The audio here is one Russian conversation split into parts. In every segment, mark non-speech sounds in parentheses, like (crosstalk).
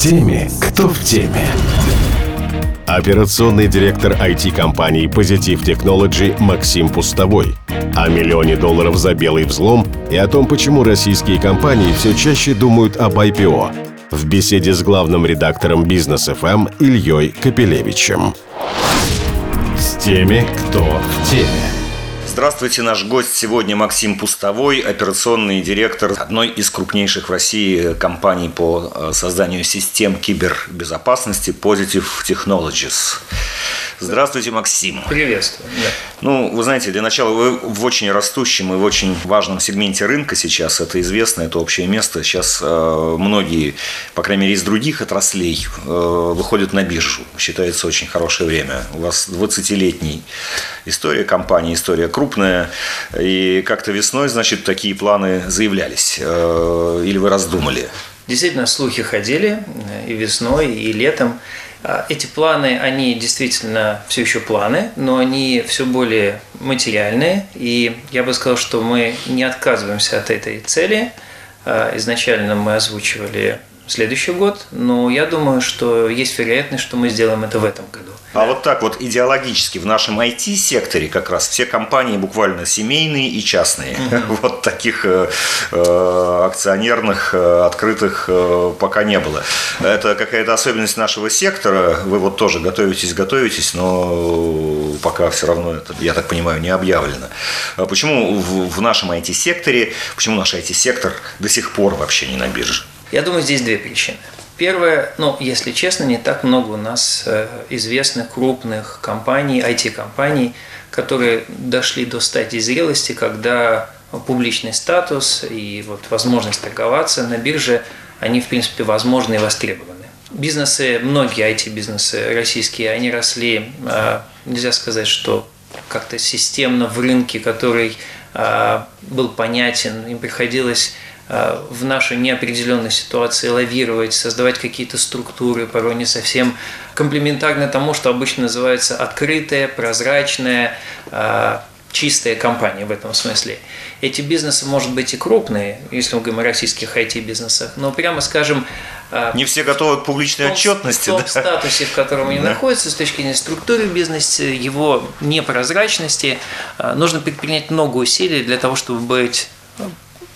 теми, кто в теме. Операционный директор IT-компании Positive Technology Максим Пустовой. О миллионе долларов за белый взлом и о том, почему российские компании все чаще думают об IPO. В беседе с главным редактором Бизнес ФМ Ильей Капелевичем. С теми, кто в теме. Здравствуйте, наш гость сегодня Максим Пустовой, операционный директор одной из крупнейших в России компаний по э, созданию систем кибербезопасности Positive Technologies. Здравствуйте, Максим. Приветствую. Да. Ну, вы знаете, для начала вы в очень растущем и в очень важном сегменте рынка сейчас, это известно, это общее место. Сейчас э, многие, по крайней мере, из других отраслей э, выходят на биржу. Считается очень хорошее время. У вас 20-летний история компании, история крупная. И как-то весной, значит, такие планы заявлялись. Э, или вы раздумали? Действительно, слухи ходили и весной, и летом. А, эти планы, они действительно все еще планы, но они все более материальные. И я бы сказал, что мы не отказываемся от этой цели. А, изначально мы озвучивали следующий год, но я думаю, что есть вероятность, что мы сделаем это в этом году. А вот так вот идеологически в нашем IT-секторе как раз все компании буквально семейные и частные. Угу. (laughs) Вот таких э, э, акционерных, э, открытых э, пока не было. Это какая-то особенность нашего сектора. Вы вот тоже готовитесь, готовитесь, но пока все равно это, я так понимаю, не объявлено. А почему в, в нашем IT-секторе, почему наш IT-сектор до сих пор вообще не на бирже? Я думаю, здесь две причины. Первое, ну, если честно, не так много у нас э, известных крупных компаний, IT-компаний, которые дошли до стадии зрелости, когда публичный статус и вот возможность торговаться на бирже, они, в принципе, возможны и востребованы. Бизнесы, многие IT-бизнесы российские, они росли, э, нельзя сказать, что как-то системно в рынке, который э, был понятен, им приходилось в нашей неопределенной ситуации лавировать, создавать какие-то структуры, порой не совсем комплементарны тому, что обычно называется открытая, прозрачная, э, чистая компания в этом смысле. Эти бизнесы, может быть, и крупные, если мы говорим о российских IT-бизнесах, но прямо скажем... Э, не все готовы к публичной том, отчетности. В том да? статусе, в котором они да. находятся, с точки зрения структуры бизнеса, его непрозрачности, нужно предпринять много усилий для того, чтобы быть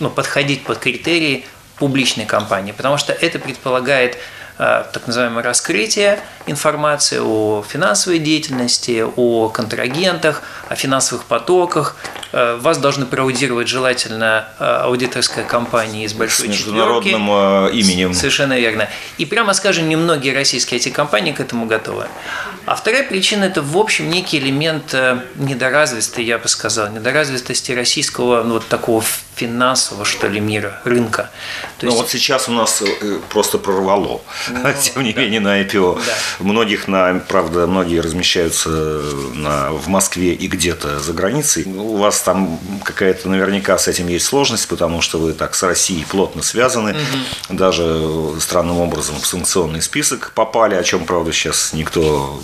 ну, подходить под критерии публичной компании, потому что это предполагает э, так называемое раскрытие информации о финансовой деятельности, о контрагентах, о финансовых потоках. Э, вас должны проаудировать желательно э, аудиторская компания из большой С международным четверки. именем. Совершенно верно. И прямо скажем, немногие российские эти компании к этому готовы. А вторая причина – это, в общем, некий элемент недоразвитости, я бы сказал, недоразвитости российского ну, вот такого финансового, что ли, мира, рынка. То ну есть... вот сейчас у нас э, просто прорвало, ну, (laughs) тем не да. менее, на IPO. Да. Многих, на, правда, многие размещаются на, в Москве и где-то за границей. У вас там какая-то наверняка с этим есть сложность, потому что вы так с Россией плотно связаны. Угу. Даже странным образом в санкционный список попали, о чем, правда, сейчас никто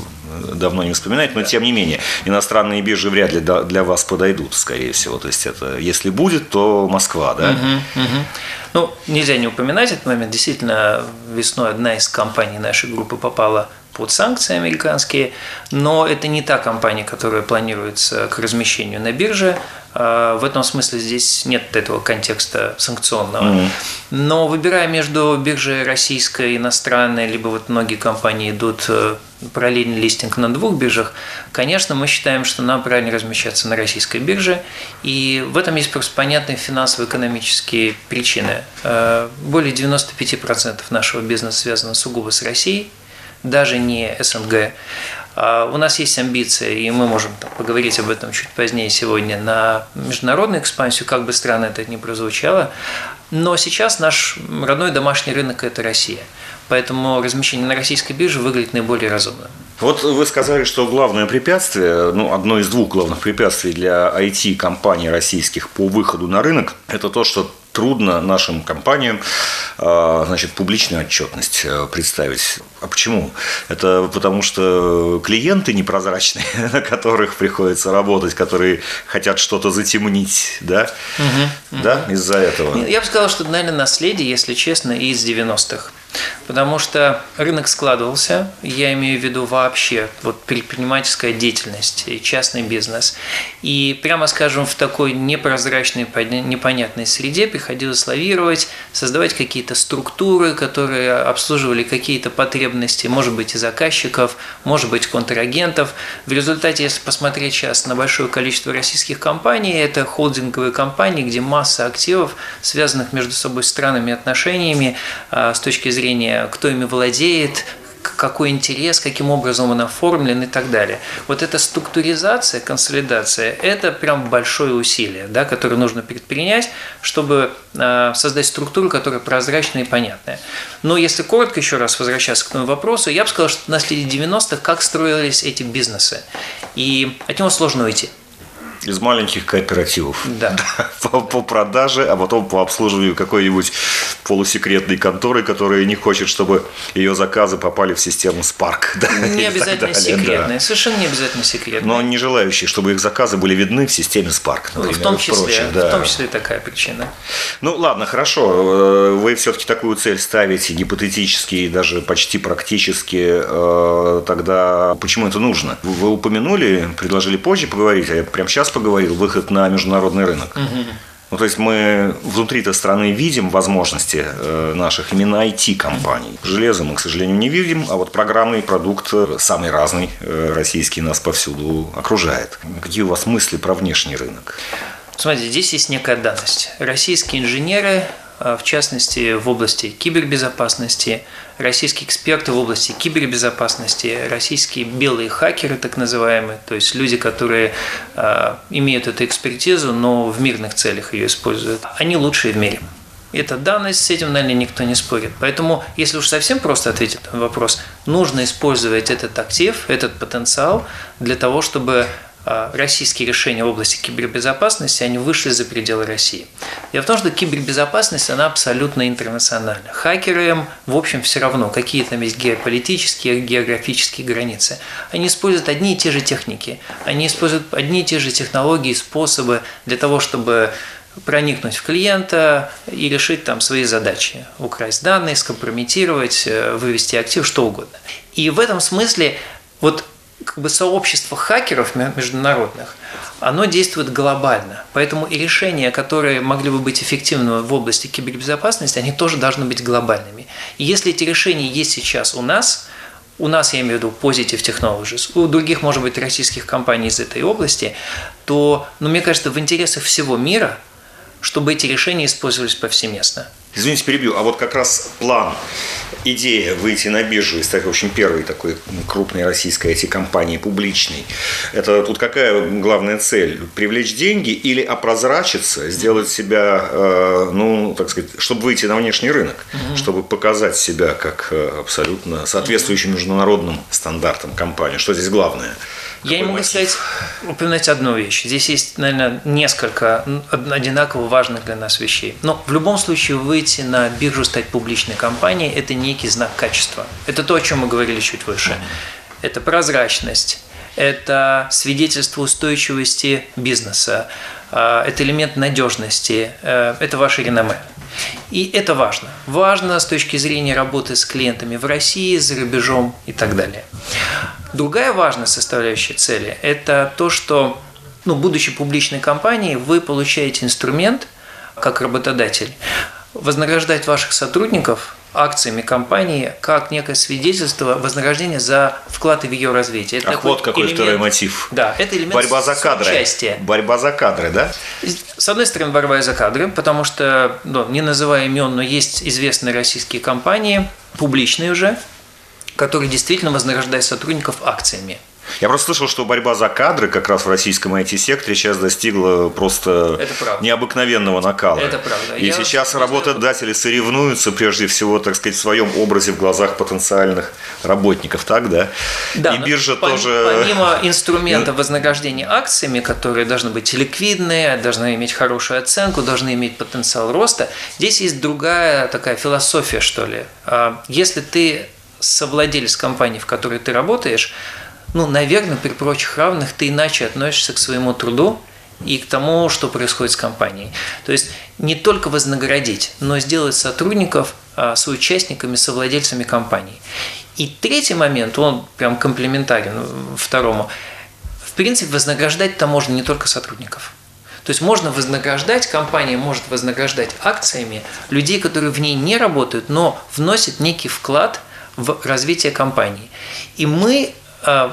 давно не вспоминать, но тем не менее, иностранные биржи вряд ли для вас подойдут, скорее всего. То есть это, если будет, то Москва, да? Угу, угу. Ну, нельзя не упоминать этот момент. Действительно, весной одна из компаний нашей группы попала под санкции американские, но это не та компания, которая планируется к размещению на бирже. А, в этом смысле здесь нет этого контекста санкционного. Mm-hmm. Но выбирая между биржей российской и иностранной, либо вот многие компании идут э, параллельный листинг на двух биржах, конечно, мы считаем, что нам правильно размещаться на российской бирже, и в этом есть просто понятные финансово-экономические причины. Э, более 95% нашего бизнеса связано сугубо с Россией, даже не СНГ. А у нас есть амбиции, и мы можем поговорить об этом чуть позднее сегодня, на международную экспансию, как бы странно это ни прозвучало. Но сейчас наш родной домашний рынок – это Россия. Поэтому размещение на российской бирже выглядит наиболее разумно. Вот вы сказали, что главное препятствие, ну, одно из двух главных препятствий для IT-компаний российских по выходу на рынок, это то, что трудно нашим компаниям а, значит, публичную отчетность э, представить. А почему? Это потому что клиенты непрозрачные, (laughs) на которых приходится работать, которые хотят что-то затемнить, да? Угу, да, угу. из-за этого. Я бы сказал, что, наверное, наследие, если честно, из 90-х. Потому что рынок складывался, я имею в виду вообще вот предпринимательская деятельность и частный бизнес. И прямо скажем, в такой непрозрачной, непонятной среде приходилось лавировать, создавать какие-то структуры, которые обслуживали какие-то потребности, может быть, и заказчиков, может быть, контрагентов. В результате, если посмотреть сейчас на большое количество российских компаний, это холдинговые компании, где масса активов, связанных между собой странными отношениями а, с точки зрения, кто ими владеет, какой интерес, каким образом он оформлен и так далее. Вот эта структуризация, консолидация – это прям большое усилие, да, которое нужно предпринять, чтобы а, создать структуру, которая прозрачная и понятная. Но если коротко еще раз возвращаться к этому вопросу, я бы сказал, что на наследие 90-х, как строились эти бизнесы. И от него сложно уйти из маленьких кооперативов. Да. (laughs) По, по продаже, а потом по обслуживанию какой-нибудь полусекретной конторы, которая не хочет, чтобы ее заказы попали в систему Spark. (laughs) Да, не обязательно секретные, да. совершенно не обязательно секретные. Но не желающие, чтобы их заказы были видны в системе Spark, например, в том числе, прочих, да. в том числе такая причина. Ну ладно, хорошо. Э, вы все-таки такую цель ставите гипотетически и даже почти практически. Э, тогда почему это нужно? Вы упомянули, предложили позже поговорить, а я прямо сейчас поговорил, выход на международный рынок. Ну, то есть мы внутри этой страны видим возможности э, наших именно IT-компаний. Железо мы, к сожалению, не видим, а вот программный продукт самый разный э, российский нас повсюду окружает. Какие у вас мысли про внешний рынок? Смотрите, здесь есть некая данность. Российские инженеры в частности в области кибербезопасности, российские эксперты в области кибербезопасности, российские белые хакеры, так называемые, то есть люди, которые э, имеют эту экспертизу, но в мирных целях ее используют, они лучшие в мире. Это данность, с этим, наверное, никто не спорит. Поэтому, если уж совсем просто ответить на вопрос, нужно использовать этот актив, этот потенциал для того, чтобы российские решения в области кибербезопасности, они вышли за пределы России. Дело в том, что кибербезопасность, она абсолютно интернациональна. Хакеры, в общем, все равно, какие там есть геополитические, географические границы. Они используют одни и те же техники, они используют одни и те же технологии, способы для того, чтобы проникнуть в клиента и решить там свои задачи. Украсть данные, скомпрометировать, э, вывести актив, что угодно. И в этом смысле вот как бы сообщество хакеров международных, оно действует глобально. Поэтому и решения, которые могли бы быть эффективными в области кибербезопасности, они тоже должны быть глобальными. И если эти решения есть сейчас у нас, у нас, я имею в виду Positive Technologies, у других, может быть, российских компаний из этой области, то, ну, мне кажется, в интересах всего мира, чтобы эти решения использовались повсеместно. Извините, перебью. А вот как раз план, идея выйти на биржу и стать, в общем, первой такой крупной российской IT-компанией, публичной, это тут какая главная цель? Привлечь деньги или опрозрачиться, сделать себя, э, ну, так сказать, чтобы выйти на внешний рынок, угу. чтобы показать себя как э, абсолютно соответствующим международным стандартам компании? Что здесь главное? Я не могу сказать, упомянуть одну вещь. Здесь есть, наверное, несколько одинаково важных для нас вещей. Но в любом случае выйти на биржу, стать публичной компанией – это некий знак качества. Это то, о чем мы говорили чуть выше. Это прозрачность, это свидетельство устойчивости бизнеса, а, это элемент надежности, э, это ваше реноме. И это важно. Важно с точки зрения работы с клиентами в России, за рубежом и так далее. Другая важная составляющая цели – это то, что, ну, будучи публичной компанией, вы получаете инструмент, как работодатель, вознаграждать ваших сотрудников акциями компании как некое свидетельство вознаграждения за вклад в ее развитие. Это Ах, вот какой элемент, второй мотив. Да, это элемент Борьба за кадры. Участия. Борьба за кадры, да? С одной стороны, борьба за кадры, потому что, ну, не называя имен, но есть известные российские компании, публичные уже, которые действительно вознаграждают сотрудников акциями. Я просто слышал, что борьба за кадры как раз в российском IT-секторе сейчас достигла просто необыкновенного накала. Это правда. И Я сейчас работодатели соревнуются прежде всего, так сказать, в своем образе в глазах потенциальных работников, так, да? Да. И биржа помимо, тоже... Помимо инструмента вознаграждения акциями, которые должны быть ликвидные, должны иметь хорошую оценку, должны иметь потенциал роста, здесь есть другая такая философия, что ли. А, если ты совладелец компании, в которой ты работаешь, ну, наверное, при прочих равных ты иначе относишься к своему труду и к тому, что происходит с компанией. То есть не только вознаградить, но сделать сотрудников а, соучастниками, совладельцами компании. И третий момент, он прям комплементарен второму. В принципе, вознаграждать-то можно не только сотрудников. То есть можно вознаграждать, компания может вознаграждать акциями людей, которые в ней не работают, но вносят некий вклад в развитие компании. И мы,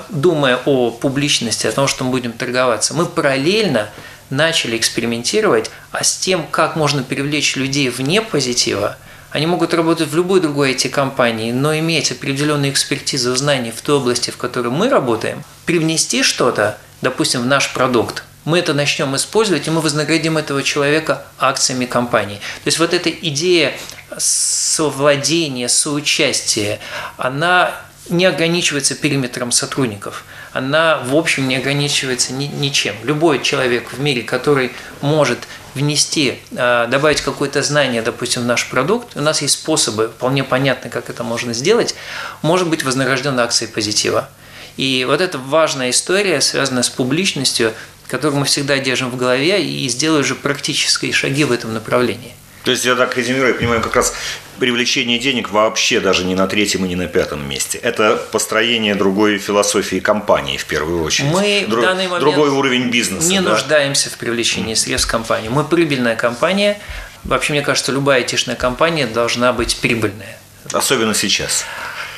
думая о публичности, о том, что мы будем торговаться, мы параллельно начали экспериментировать, а с тем, как можно привлечь людей вне позитива, они могут работать в любой другой IT-компании, но иметь определенную экспертизу, знания в той области, в которой мы работаем, привнести что-то, допустим, в наш продукт, мы это начнем использовать, и мы вознаградим этого человека акциями компании. То есть вот эта идея совладения, соучастия, она не ограничивается периметром сотрудников. Она, в общем, не ограничивается ни, ничем. Любой человек в мире, который может внести, а, добавить какое-то знание, допустим, в наш продукт, у нас есть способы, вполне понятны, как это можно сделать, может быть вознагражден акцией позитива. И вот эта важная история, связанная с публичностью, которую мы всегда держим в голове и сделаю уже практические шаги в этом направлении. То есть я так резюмирую, я понимаю, как раз привлечение денег вообще даже не на третьем и не на пятом месте. Это построение другой философии компании в первую очередь. Мы Друг, в данный момент другой уровень бизнеса. Не да? нуждаемся в привлечении средств компании. Мы прибыльная компания. Вообще, мне кажется, любая айтишная компания должна быть прибыльная. Особенно сейчас.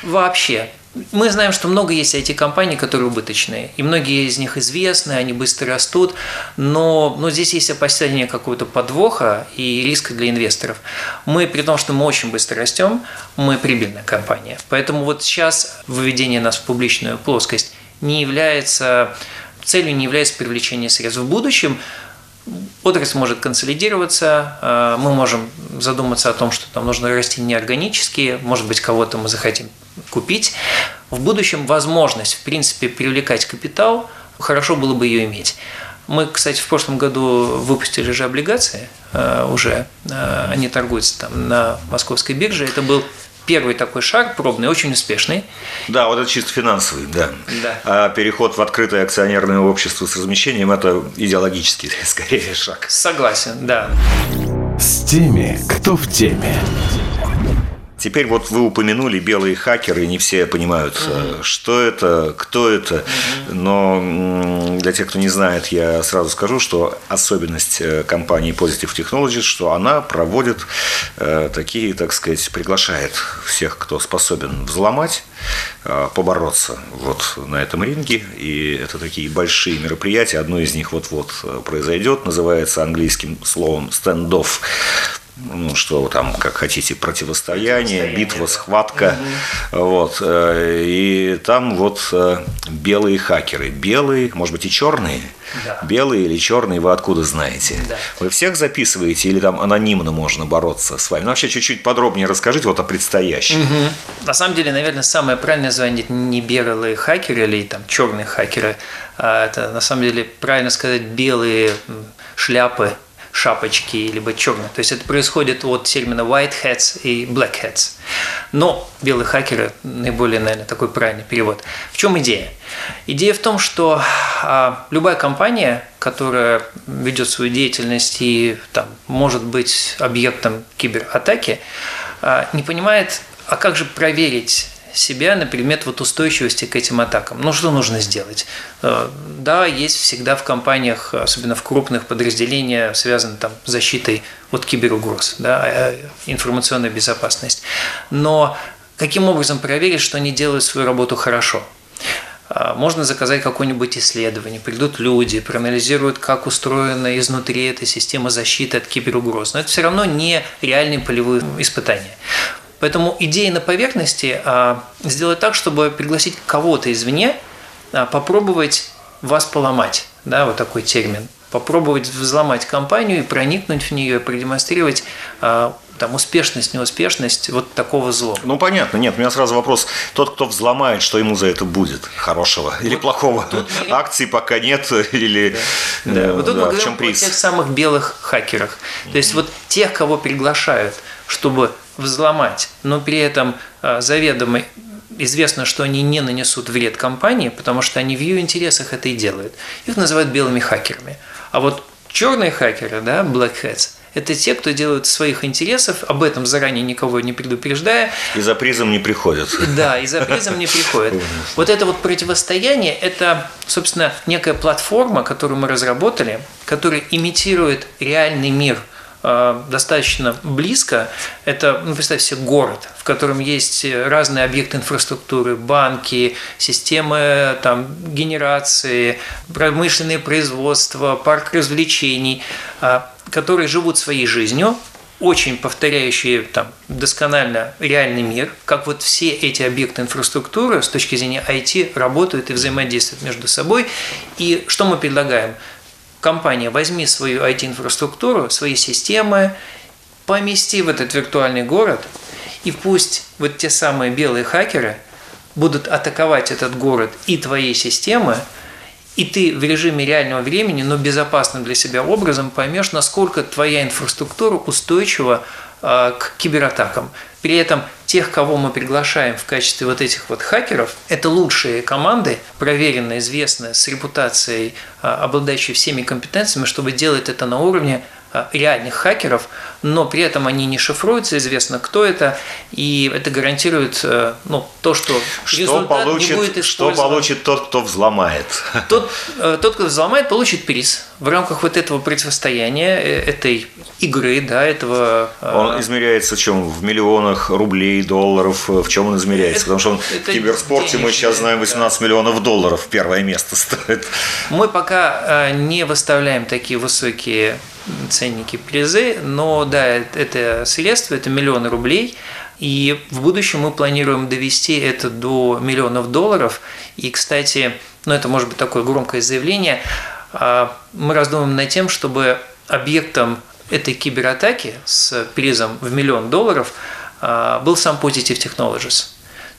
Вообще. Мы знаем, что много есть IT-компаний, которые убыточные, и многие из них известны, они быстро растут, но, но здесь есть опасение какого-то подвоха и риска для инвесторов. Мы, при том, что мы очень быстро растем, мы прибыльная компания. Поэтому вот сейчас выведение нас в публичную плоскость не является целью не является привлечение средств в будущем, Отрасль может консолидироваться, э, мы можем задуматься о том, что там нужно расти неорганически, может быть, кого-то мы захотим купить. В будущем возможность, в принципе, привлекать капитал, хорошо было бы ее иметь. Мы, кстати, в прошлом году выпустили же облигации э, уже, э, они торгуются там на московской бирже. Это был первый такой шаг пробный, очень успешный. Да, вот это чисто финансовый, да. да. А переход в открытое акционерное общество с размещением – это идеологический, (laughs) скорее, шаг. Согласен, да. С теми, кто в теме. Теперь вот вы упомянули белые хакеры, не все понимают, угу. что это, кто это. Угу. Но для тех, кто не знает, я сразу скажу, что особенность э, компании Positive Technologies, что она проводит э, такие, так сказать, приглашает всех, кто способен взломать, побороться вот на этом ринге. И это такие большие мероприятия. Одно из них вот-вот произойдет, называется английским словом «стендов» ну, что там, как хотите, противостояние, битва, схватка. Угу. Вот. Э, и там вот э, белые хакеры. Белые, может быть, и черные. Да. Белые или черные, вы откуда знаете? Да. Вы всех записываете или там анонимно можно бороться с вами? Ну, вообще, чуть-чуть подробнее расскажите вот о предстоящем. Угу. На самом деле, наверное, самое правильное название не белые хакеры или там черные хакеры. А это, на самом деле, правильно сказать, белые шляпы шапочки, либо черные. То есть это происходит от термина white hats и black hats. Но белые хакеры наиболее, наверное, такой правильный перевод. В чем идея? Идея в том, что а, любая компания, которая ведет свою деятельность и там, может быть объектом кибератаки, а, не понимает, а как же проверить себя на предмет вот устойчивости к этим атакам. Ну, что нужно сделать? Э, да, есть всегда в компаниях, особенно в крупных подразделениях, связаны там с защитой от киберугроз, да, э, информационная безопасность. Но каким образом проверить, что они делают свою работу хорошо? Э, можно заказать какое-нибудь исследование, придут люди, проанализируют, как устроена изнутри эта система защиты от киберугроз. Но это все равно не реальные полевые испытания. Поэтому идея на поверхности а, сделать так, чтобы пригласить кого-то извне, а, попробовать вас поломать, да, вот такой термин, попробовать взломать компанию и проникнуть в нее, продемонстрировать а, там успешность, неуспешность вот такого зла. Ну понятно, нет, у меня сразу вопрос: тот, кто взломает, что ему за это будет хорошего или вот плохого? Тут... (laughs) Акций пока нет (laughs) или да. Да. Вот тут да, мы в чем приз? О тех самых белых хакерах, то есть вот тех, кого приглашают, чтобы взломать, но при этом а, заведомо известно, что они не нанесут вред компании, потому что они в ее интересах это и делают. Их называют белыми хакерами. А вот черные хакеры, да, black hats, это те, кто делают своих интересов, об этом заранее никого не предупреждая. И за призом не приходят. Да, и за призом не приходят. (laughs) Вот это вот противостояние, это, собственно, некая платформа, которую мы разработали, которая имитирует реальный мир – Э, достаточно близко. Это, ну, представьте себе, город, в котором есть разные объекты инфраструктуры, банки, системы там, генерации, промышленные производства, парк развлечений, э, которые живут своей жизнью, очень повторяющие там, досконально реальный мир, как вот все эти объекты инфраструктуры с точки зрения IT работают и взаимодействуют между собой. И что мы предлагаем? Компания, возьми свою IT-инфраструктуру, свои системы, помести в этот виртуальный город, и пусть вот те самые белые хакеры будут атаковать этот город и твои системы, и ты в режиме реального времени, но безопасным для себя образом поймешь, насколько твоя инфраструктура устойчива а, к кибератакам. При этом тех, кого мы приглашаем в качестве вот этих вот хакеров, это лучшие команды, проверенные, известные, с репутацией, а, обладающие всеми компетенциями, чтобы делать это на уровне реальных хакеров, но при этом они не шифруются, известно, кто это, и это гарантирует э, ну, то, что, что получит, не будет Что получит тот, кто взломает? Тот, э, тот, кто взломает, получит приз в рамках вот этого противостояния, э, этой игры, да, этого... Он измеряется в чем? В миллионах рублей, долларов? В чем он измеряется? Это, Потому что он в киберспорте мы сейчас знаем 18 да. миллионов долларов первое место стоит. Мы пока не выставляем такие высокие ценники призы, но да, это средства, это миллионы рублей, и в будущем мы планируем довести это до миллионов долларов. И, кстати, ну это может быть такое громкое заявление, а, мы раздумываем над тем, чтобы объектом этой кибератаки с призом в миллион долларов а, был сам Positive Technologies.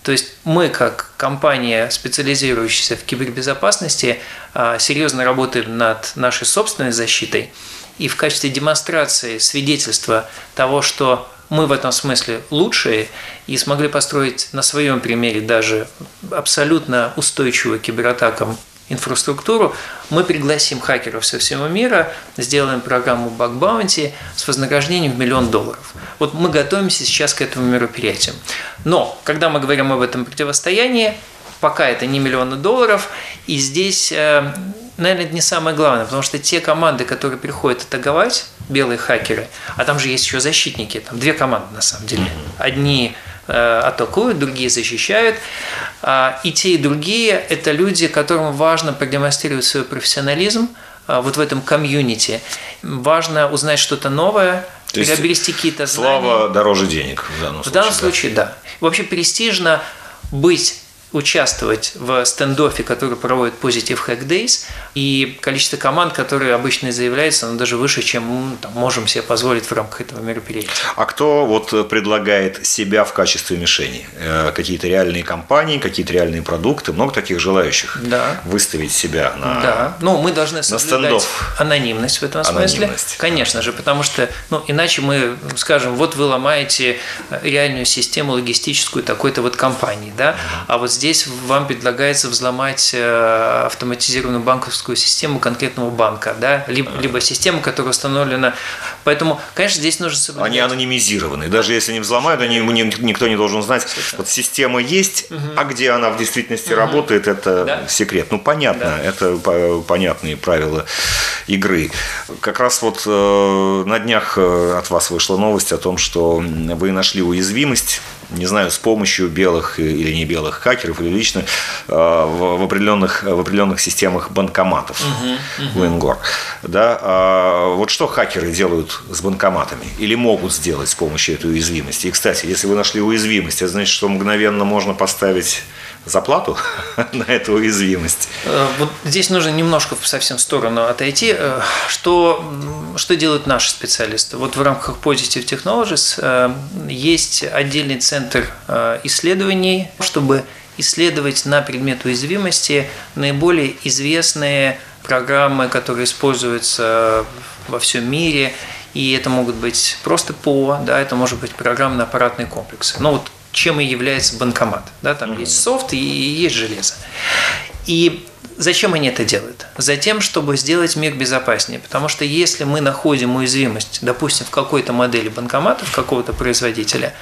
То есть мы, как компания, специализирующаяся в кибербезопасности, а, серьезно работаем над нашей собственной защитой – и в качестве демонстрации свидетельства того, что мы в этом смысле лучшие и смогли построить на своем примере даже абсолютно устойчивую кибератакам инфраструктуру, мы пригласим хакеров со всего мира, сделаем программу Bug Bounty с вознаграждением в миллион долларов. Вот мы готовимся сейчас к этому мероприятию. Но, когда мы говорим об этом противостоянии, пока это не миллионы долларов, и здесь э, наверное, это не самое главное, потому что те команды, которые приходят атаковать, белые хакеры, а там же есть еще защитники, там две команды на самом деле. Одни э, атакуют, другие защищают. А, и те, и другие – это люди, которым важно продемонстрировать свой профессионализм а, вот в этом комьюнити. Важно узнать что-то новое, То приобрести какие-то знания. Слава дороже денег в данном случае. В данном случае, да. Вообще престижно быть участвовать в стендофе, который проводит Positive Hack Days, и количество команд, которые обычно заявляются, оно даже выше, чем мы там, можем себе позволить в рамках этого мероприятия. А кто вот предлагает себя в качестве мишени? Э, какие-то реальные компании, какие-то реальные продукты? Много таких желающих да. выставить себя на Да, ну мы должны соблюдать анонимность в этом смысле. Анонимность. Конечно же, потому что ну, иначе мы скажем, вот вы ломаете реальную систему логистическую такой-то вот компании, да, а вот здесь вам предлагается взломать э, автоматизированную банковскую систему конкретного банка, да, либо, либо систему, которая установлена. Поэтому, конечно, здесь нужно соблюдать. Они анонимизированы. Даже если не взломают, они, никто не должен знать. Совершенно. Вот система есть, угу. а где она в действительности угу. работает, это да. секрет. Ну, понятно, да. это понятные правила игры. Как раз вот э, на днях э, от вас вышла новость о том, что вы нашли уязвимость не знаю, с помощью белых или не белых хакеров или лично э, в определенных, в определенных системах банкоматов uh-huh, uh-huh. в Да? А вот что хакеры делают с банкоматами или могут сделать с помощью этой уязвимости? И, кстати, если вы нашли уязвимость, это значит, что мгновенно можно поставить заплату (laughs) на эту уязвимость? Э, вот здесь нужно немножко совсем в сторону отойти. Э, что, что делают наши специалисты? Вот в рамках Positive Technologies э, есть отдельный центр исследований, чтобы исследовать на предмет уязвимости наиболее известные программы, которые используются во всем мире, и это могут быть просто ПО, да, это может быть программно-аппаратные комплексы. Но вот чем и является банкомат. Да, там mm-hmm. есть софт и есть железо. И Зачем они это делают? Затем, чтобы сделать мир безопаснее. Потому что если мы находим уязвимость, допустим, в какой-то модели банкоматов какого-то производителя,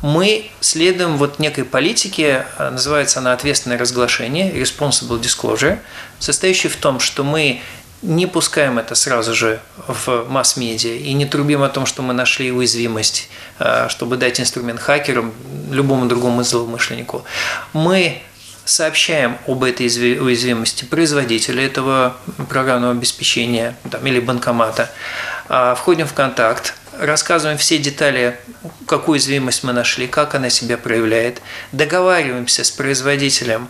мы следуем вот некой политике, называется она ответственное разглашение, responsible disclosure, состоящей в том, что мы не пускаем это сразу же в масс-медиа и не трубим о том, что мы нашли уязвимость, а, чтобы дать инструмент хакерам, любому другому злоумышленнику. Мы сообщаем об этой уязвимости производителю этого программного обеспечения там, или банкомата, а, входим в контакт, рассказываем все детали, какую уязвимость мы нашли, как она себя проявляет, договариваемся с производителем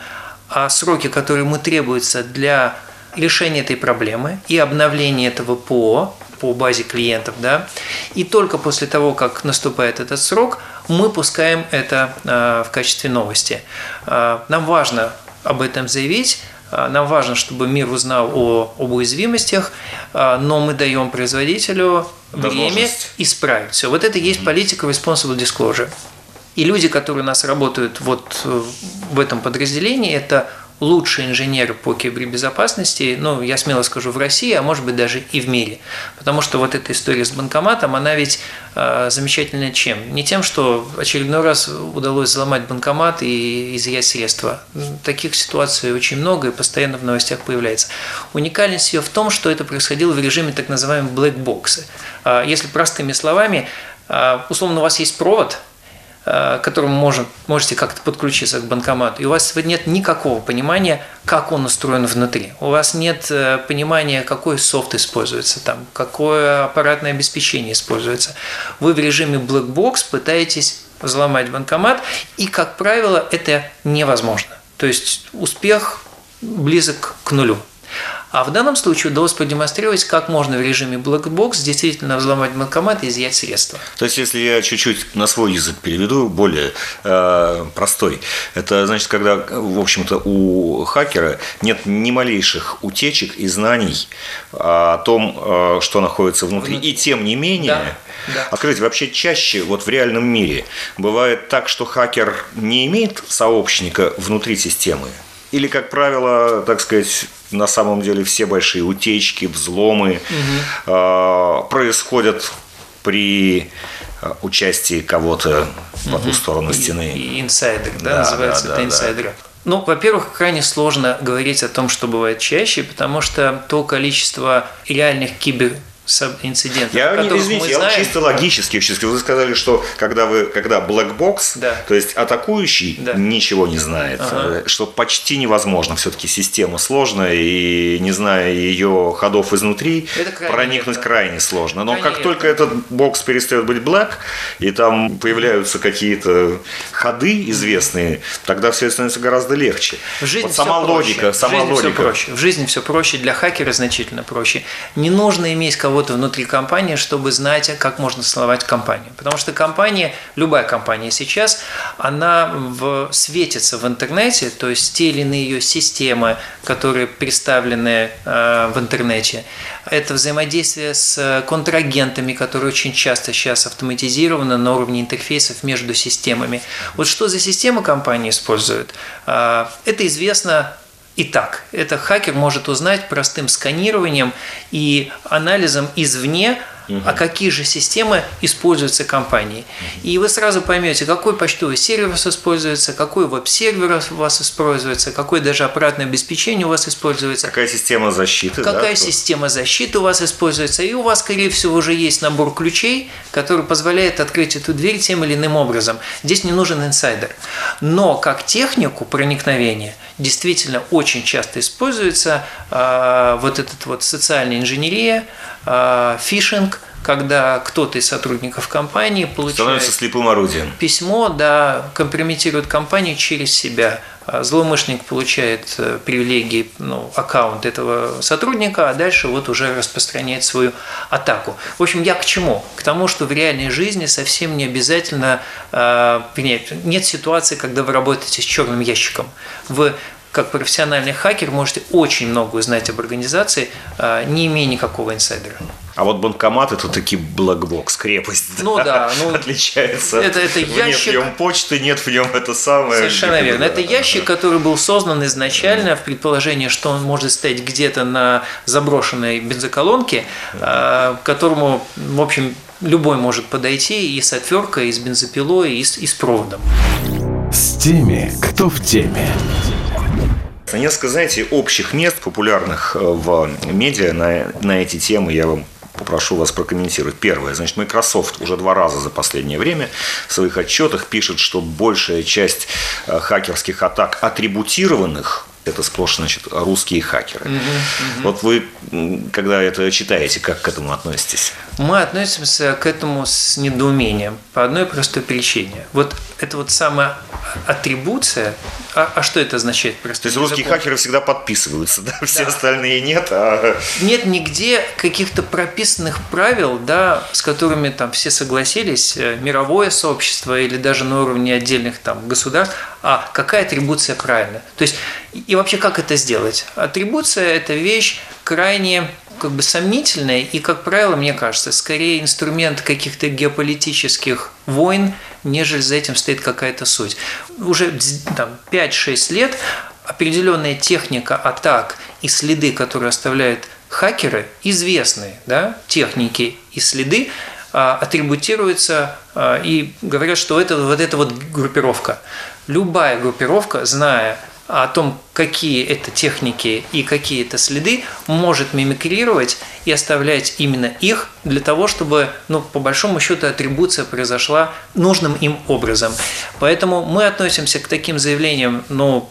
о сроке, который ему требуется для решения этой проблемы и обновления этого ПО по базе клиентов, да, и только после того, как наступает этот срок, мы пускаем это а, в качестве новости. А, нам важно об этом заявить, а, нам важно, чтобы мир узнал о, об уязвимостях, но мы даем производителю время исправить все. Вот это и есть политика responsible disclosure. И люди, которые у нас работают вот э, в этом подразделении, это лучшие инженеры по кибербезопасности, ну, я смело скажу, в России, а может быть даже и в мире. Потому что вот эта история с банкоматом, она ведь э, замечательная чем? Не тем, что очередной раз удалось взломать банкомат и изъять средства. Таких ситуаций очень много и постоянно в новостях появляется. Уникальность ее в том, что это происходило в режиме так box. Э, если простыми словами, э, условно у вас есть провод – к которому может, можете как-то подключиться к банкомату, и у вас нет никакого понимания, как он устроен внутри. У вас нет э, понимания, какой софт используется там, какое аппаратное обеспечение используется. Вы в режиме black box пытаетесь взломать банкомат, и, как правило, это невозможно. То есть успех близок к нулю. А в данном случае удалось продемонстрировать, как можно в режиме Blackbox действительно взломать банкомат и изъять средства. То есть, если я чуть-чуть на свой язык переведу, более э, простой, это значит, когда, в общем-то, у хакера нет ни малейших утечек и знаний о том, э, что находится внутри. И тем не менее, да. Да. А скажите, вообще чаще вот в реальном мире бывает так, что хакер не имеет сообщника внутри системы? Или, как правило, так сказать, на самом деле все большие утечки, взломы угу. происходят при а, участии кого-то угу. по ту сторону стены. И, и инсайдер, да, да называется да, это да, инсайдер. Да. Ну, во-первых, крайне сложно говорить о том, что бывает чаще, потому что то количество реальных кибер инцидентов. Я не извините, я знаем... чисто логически, вы сказали, что когда вы, когда black box, да. то есть атакующий да. ничего не знает, ага. Э, что почти невозможно, все-таки система сложная и не зная ее ходов изнутри, крайне проникнуть верно. крайне сложно. Но крайне как только этот бокс перестает быть black и там появляются какие-то ходы известные, тогда все становится гораздо легче. В жизни вот сама все логика, проще. сама в жизни логика. Все проще. В жизни все проще, для хакера значительно проще. Не нужно иметь кого кого-то внутри компании, чтобы знать, как можно сломать компанию. Потому что компания, любая компания сейчас, она в, светится в интернете, то есть те или иные ее системы, которые представлены э, в интернете, это взаимодействие с контрагентами, которые очень часто сейчас автоматизированы на уровне интерфейсов между системами. Вот что за системы компании используют, э, это известно Итак, это хакер может узнать простым сканированием и анализом извне угу. а какие же системы используются компанией. И вы сразу поймете, какой почтовый вас используется, какой веб-сервер у вас используется, какое даже аппаратное обеспечение у вас используется. Какая система защиты. Какая да, система защиты у вас используется. И у вас, скорее всего, уже есть набор ключей, который позволяет открыть эту дверь тем или иным образом. Здесь не нужен инсайдер. Но как технику проникновения действительно очень часто используется э, вот этот вот социальная инженерия, э, фишинг, когда кто-то из сотрудников компании получает Становится слепым орудием. письмо, да, компрометирует компанию через себя. А злоумышленник получает э, привилегии, ну, аккаунт этого сотрудника, а дальше вот уже распространяет свою атаку. В общем, я к чему? К тому, что в реальной жизни совсем не обязательно, э, нет, нет ситуации, когда вы работаете с черным ящиком. Вы как профессиональный хакер можете очень много узнать об организации, э, не имея никакого инсайдера. А вот банкомат это таки black box, крепость. Ну да, ну, отличается. Это, это ящик. Нет в нем почты, нет в нем это самое. Совершенно верно. Это ящик, который был создан изначально в предположении, что он может стоять где-то на заброшенной бензоколонке, к которому, в общем, любой может подойти и с отверткой, и с бензопилой, и с, и с проводом. С теми, кто в теме. Несколько, знаете, общих мест, популярных в медиа на, на эти темы я вам попрошу вас прокомментировать. Первое, значит, Microsoft уже два раза за последнее время в своих отчетах пишет, что большая часть хакерских атак атрибутированных это сплошь, значит, русские хакеры. Угу, угу. Вот вы, когда это читаете, как к этому относитесь? Мы относимся к этому с недоумением по одной простой причине. Вот это вот самая атрибуция, а, а что это означает? Просто То есть русские закон? хакеры всегда подписываются, да? Все да. остальные нет, а... Нет нигде каких-то прописанных правил, да, с которыми там все согласились, э, мировое сообщество или даже на уровне отдельных там государств, а какая атрибуция правильная. То есть, и вообще как это сделать? Атрибуция – это вещь крайне как бы сомнительная и, как правило, мне кажется, скорее инструмент каких-то геополитических войн, нежели за этим стоит какая-то суть. Уже там, 5-6 лет определенная техника атак и следы, которые оставляют хакеры, известные да, техники и следы, а, атрибутируются а, и говорят, что это вот эта вот группировка. Любая группировка, зная о том, какие это техники и какие это следы, может мимикрировать и оставлять именно их для того, чтобы, ну, по большому счету, атрибуция произошла нужным им образом. Поэтому мы относимся к таким заявлениям, ну,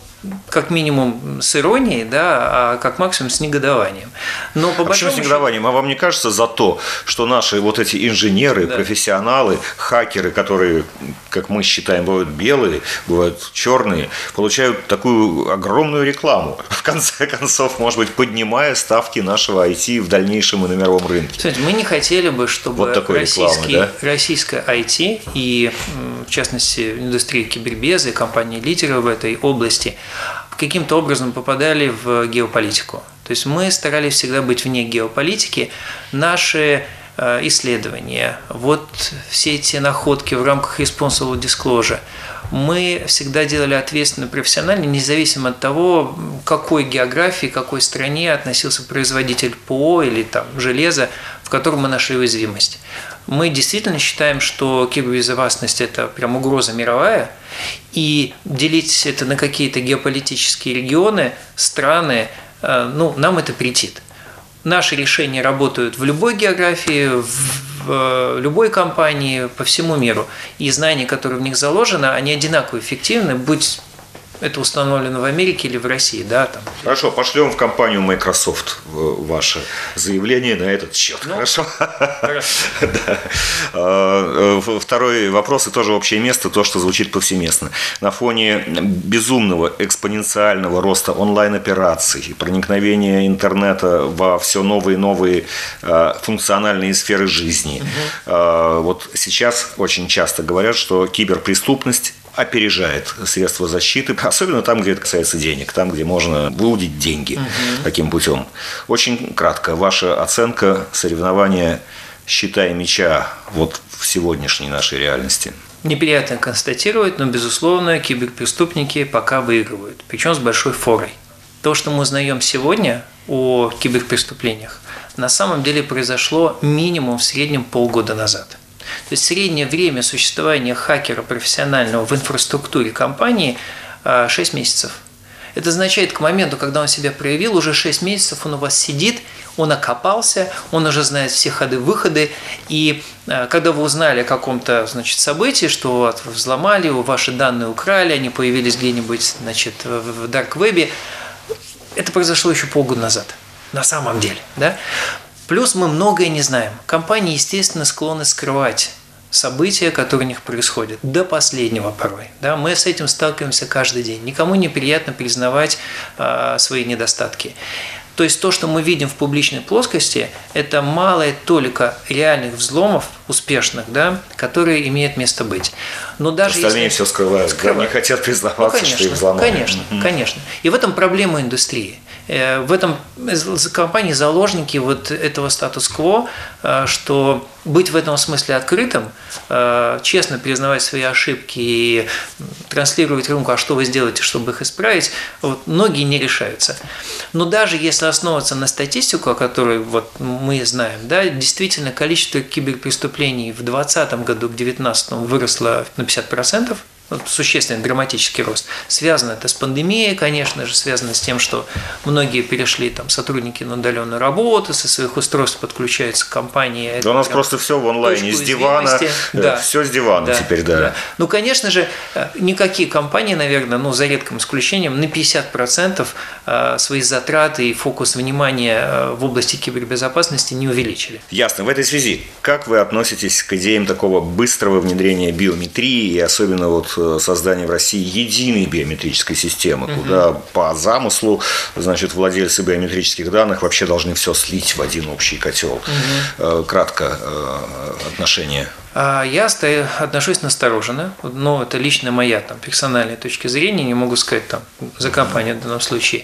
как минимум с иронией, да, а как максимум с негодованием. Но по а почему с негодованием? А вам не кажется за то, что наши вот эти инженеры, да. профессионалы, хакеры, которые, как мы считаем, бывают белые, бывают черные, получают такую огромную рекламу, в конце (laughs) концов, может быть, поднимая ставки нашего IT в дальнейшем и на мировом рынке? Смотрите, мы не хотели бы, чтобы вот такой российский, рекламы, да? российское IT и, в частности, индустрия кибербезы, компании-лидеры в этой области – каким-то образом попадали в геополитику. То есть мы старались всегда быть вне геополитики. Наши э, исследования, вот все эти находки в рамках Responsible Disclosure, мы всегда делали ответственно профессионально, независимо от того, какой географии, какой стране относился производитель ПО или там железа, в котором мы нашли уязвимость. Мы действительно считаем, что кибербезопасность – это прям угроза мировая, и делить это на какие-то геополитические регионы, страны, э, ну, нам это претит. Наши решения работают в любой географии, в э, любой компании по всему миру. И знания, которые в них заложены, они одинаково эффективны, будь это установлено в Америке или в России, да, там. Хорошо, пошлем в компанию Microsoft ваше заявление на этот счет. Ну, хорошо. хорошо. (laughs) А, э, второй вопрос и тоже общее место, то, что звучит повсеместно. На фоне безумного экспоненциального роста онлайн-операций, проникновения интернета во все новые и новые а, функциональные сферы жизни, угу. вот сейчас очень часто говорят, что киберпреступность опережает средства защиты, особенно там, где это касается денег, там, где можно выудить деньги угу. таким путем. Очень кратко, ваша оценка соревнования щита и меча вот в сегодняшней нашей реальности. Неприятно констатировать, но, безусловно, киберпреступники пока выигрывают, причем с большой форой. То, что мы узнаем сегодня о киберпреступлениях, на самом деле произошло минимум в среднем полгода назад – то есть среднее время существования хакера профессионального в инфраструктуре компании 6 а, месяцев. Это означает, к моменту, когда он себя проявил, уже 6 месяцев он у вас сидит, он окопался, он уже знает все ходы-выходы, и а, когда вы узнали о каком-то значит, событии, что вот, взломали, ваши данные украли, они появились где-нибудь значит, в дарк-вебе, это произошло еще полгода назад, на самом деле. Да? Плюс мы многое не знаем. Компании, естественно, склонны скрывать события, которые у них происходят, до последнего порой. Да? Мы с этим сталкиваемся каждый день. Никому не приятно признавать э, свои недостатки. То есть то, что мы видим в публичной плоскости, это малая толика реальных взломов успешных, да, которые имеют место быть. Но даже Остальные если... все скрывают, скрывают. Да, не хотят признаваться, ну, конечно, что их взломали. Конечно, mm-hmm. конечно. И в этом проблема индустрии. Э, в этом компании заложники вот этого статус-кво, э, что быть в этом смысле открытым, э, честно признавать свои ошибки и транслировать рынку, а что вы сделаете, чтобы их исправить, вот, многие не решаются. Но даже если основываться на статистику, о которой вот мы знаем, да, действительно количество киберпреступлений в 2020 году к 2019 выросло на 50%, существенный драматический рост. Связано это с пандемией, конечно же, связано с тем, что многие перешли там сотрудники на удаленную работу, со своих устройств подключаются к компании. Да у нас просто все в онлайне, с дивана, э, да. все с дивана да. теперь, да. да. Ну, конечно же, э, никакие компании, наверное, ну, за редким исключением, на 50% э, свои затраты и фокус внимания в области кибербезопасности не увеличили. Ясно. В этой связи, как вы относитесь к идеям такого быстрого внедрения биометрии и особенно вот создания в России единой биометрической системы, угу. куда по замыслу, значит, владельцы биометрических данных вообще должны все слить в один общий котел. Угу. Кратко э, отношение. А, я стою, отношусь настороженно, но это лично моя там, персональная точка зрения, не могу сказать там, за компанию в данном случае.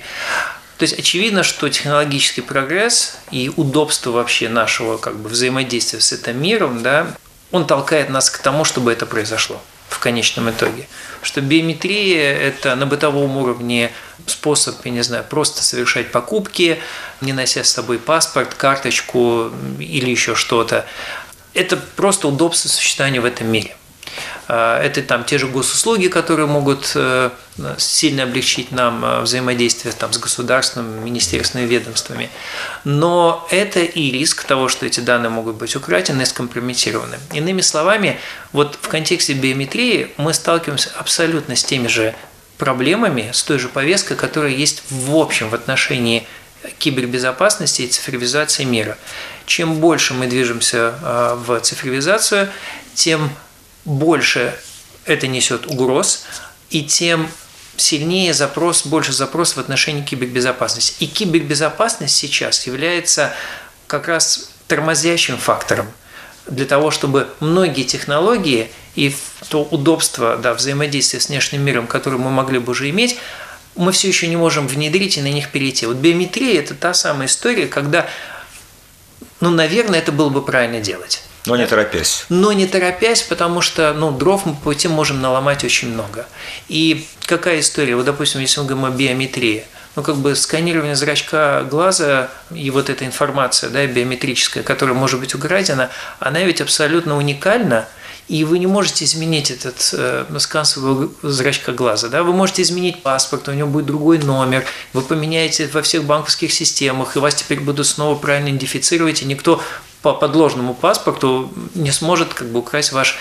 То есть очевидно, что технологический прогресс и удобство вообще нашего как бы, взаимодействия с этим миром, да, он толкает нас к тому, чтобы это произошло в конечном итоге. Что биометрия – это на бытовом уровне способ, я не знаю, просто совершать покупки, не нося с собой паспорт, карточку или еще что-то. Это просто удобство сочетания в этом мире. А, это там те же госуслуги, которые могут э, сильно облегчить нам э, взаимодействие там, с государственными, министерственными ведомствами. Но это и риск того, что эти данные могут быть украдены и скомпрометированы. Иными словами, вот в контексте биометрии мы сталкиваемся абсолютно с теми же проблемами, с той же повесткой, которая есть в общем в отношении кибербезопасности и цифровизации мира. Чем больше мы движемся э, в цифровизацию, тем больше это несет угроз, и тем сильнее запрос, больше запрос в отношении кибербезопасности. И кибербезопасность сейчас является как раз тормозящим фактором для того, чтобы многие технологии и то удобство да, взаимодействия с внешним миром, которое мы могли бы уже иметь, мы все еще не можем внедрить и на них перейти. Вот биометрия – это та самая история, когда, ну, наверное, это было бы правильно делать. Но не торопясь. Но не торопясь, потому что ну, дров мы по пути можем наломать очень много. И какая история? Вот, допустим, если мы говорим о биометрии, ну, как бы сканирование зрачка глаза и вот эта информация да, биометрическая, которая может быть украдена, она ведь абсолютно уникальна, и вы не можете изменить этот э, скан своего зрачка глаза. Да? Вы можете изменить паспорт, у него будет другой номер, вы поменяете во всех банковских системах, и вас теперь будут снова правильно идентифицировать, и никто по подложному паспорту не сможет как бы украсть ваш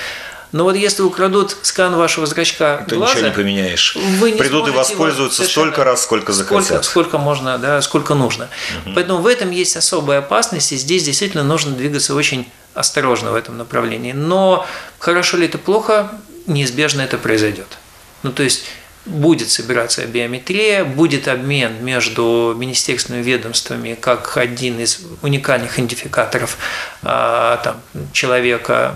но вот если украдут скан вашего зрачка Ты глаза, ничего не поменяешь. Вы не Придут и воспользуются столько раз, сколько захотят. Сколько, сколько можно, да, сколько нужно. Угу. Поэтому в этом есть особая опасность, и здесь действительно нужно двигаться очень осторожно в этом направлении. Но хорошо ли это плохо, неизбежно это произойдет. Ну, то есть будет собираться биометрия, будет обмен между министерственными ведомствами как один из уникальных идентификаторов а, там, человека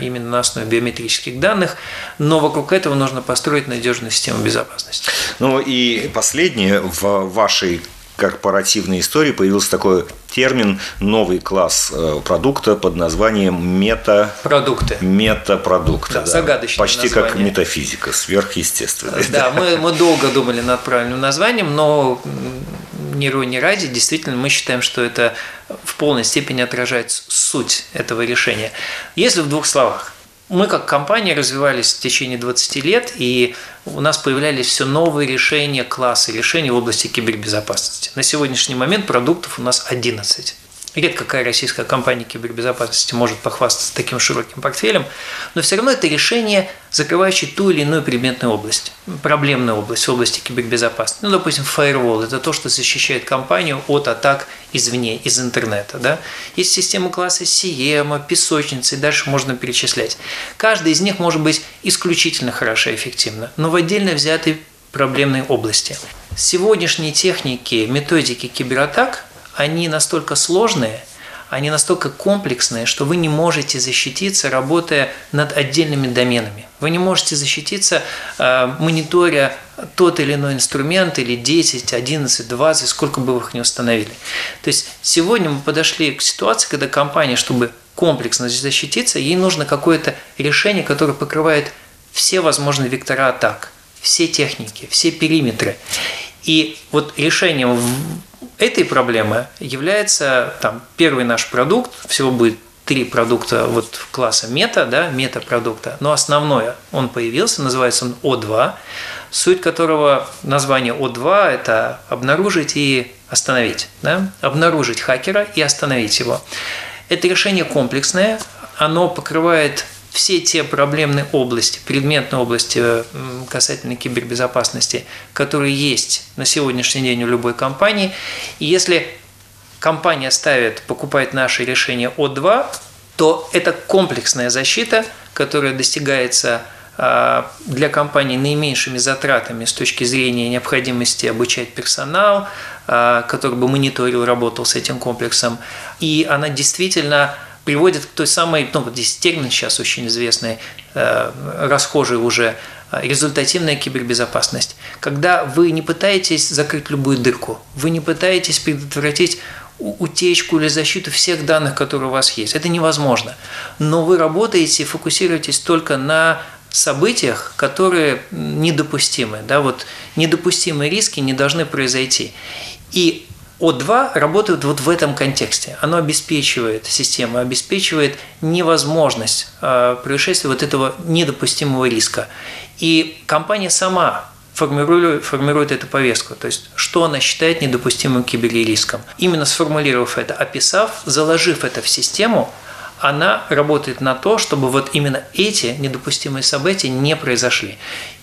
именно на основе биометрических данных, но вокруг этого нужно построить надежную систему безопасности. Ну и последнее в вашей корпоративной истории появился такой термин, новый класс э, продукта под названием мета... Продукты. Метапродукты. Да, да. Загадочное Почти название. как метафизика, сверхъестественное. Да, мы, мы долго думали над правильным названием, но ни ни ради, действительно, мы считаем, что это в полной степени отражает суть этого решения. Если в двух словах, мы как компания развивались в течение 20 лет, и у нас появлялись все новые решения, классы решений в области кибербезопасности. На сегодняшний момент продуктов у нас 11. Редко какая российская компания кибербезопасности может похвастаться таким широким портфелем, но все равно это решение, закрывающее ту или иную предметную область, проблемную область, области кибербезопасности. Ну, допустим, firewall – это то, что защищает компанию от атак извне, из интернета. Да? Есть системы класса SIEM, песочницы, и дальше можно перечислять. Каждая из них может быть исключительно хороша и эффективна, но в отдельно взятой проблемной области. Сегодняшние техники, методики кибератак – они настолько сложные, они настолько комплексные, что вы не можете защититься, работая над отдельными доменами. Вы не можете защититься, э, мониторя тот или иной инструмент, или 10, 11, 20, сколько бы вы их не установили. То есть сегодня мы подошли к ситуации, когда компания, чтобы комплексно защититься, ей нужно какое-то решение, которое покрывает все возможные вектора атак, все техники, все периметры. И вот решением этой проблемы является там, первый наш продукт, всего будет три продукта вот класса мета, да, мета-продукта, но основное он появился, называется он О2, суть которого название О2 – это обнаружить и остановить, да, обнаружить хакера и остановить его. Это решение комплексное, оно покрывает все те проблемные области, предметные области касательно кибербезопасности, которые есть на сегодняшний день у любой компании. И если компания ставит, покупает наше решение О2, то это комплексная защита, которая достигается а, для компании наименьшими затратами с точки зрения необходимости обучать персонал, а, который бы мониторил, работал с этим комплексом. И она действительно приводит к той самой, ну вот здесь термин сейчас очень известный, э, расхожий уже, э, результативная кибербезопасность. Когда вы не пытаетесь закрыть любую дырку, вы не пытаетесь предотвратить утечку или защиту всех данных, которые у вас есть. Это невозможно. Но вы работаете, фокусируетесь только на событиях, которые недопустимы. Да, вот недопустимые риски не должны произойти. И о2 работает вот в этом контексте. Оно обеспечивает, система обеспечивает невозможность э, происшествия вот этого недопустимого риска. И компания сама формирует, формирует эту повестку, то есть что она считает недопустимым киберриском. Именно сформулировав это, описав, заложив это в систему, она работает на то, чтобы вот именно эти недопустимые события не произошли.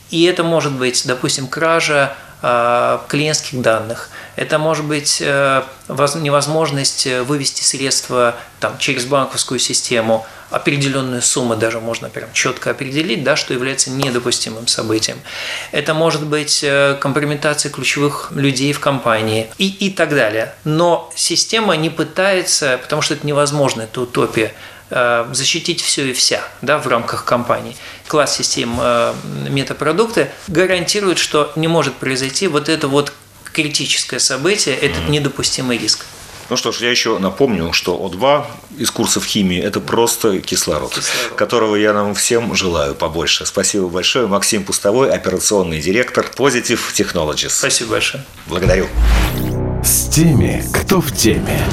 И это может быть, допустим, кража клиентских данных. Это может быть э, невозможность э, вывести средства там, через банковскую систему, определенную сумму даже можно прям четко определить, да, что является недопустимым событием. Это может быть компрометация ключевых людей в компании и, и так далее. Но система не пытается, потому что это невозможно, это утопия, Э, защитить все и вся да, в рамках компании. Класс систем э, метапродукты гарантирует, что не может произойти вот это вот критическое событие, этот недопустимый риск. Ну что ж, я еще напомню, что О2 из курсов химии – это просто кислород, кислород, которого я нам всем желаю побольше. Спасибо большое. Максим Пустовой, операционный директор Positive Technologies. Спасибо большое. Благодарю. С теми, кто в теме.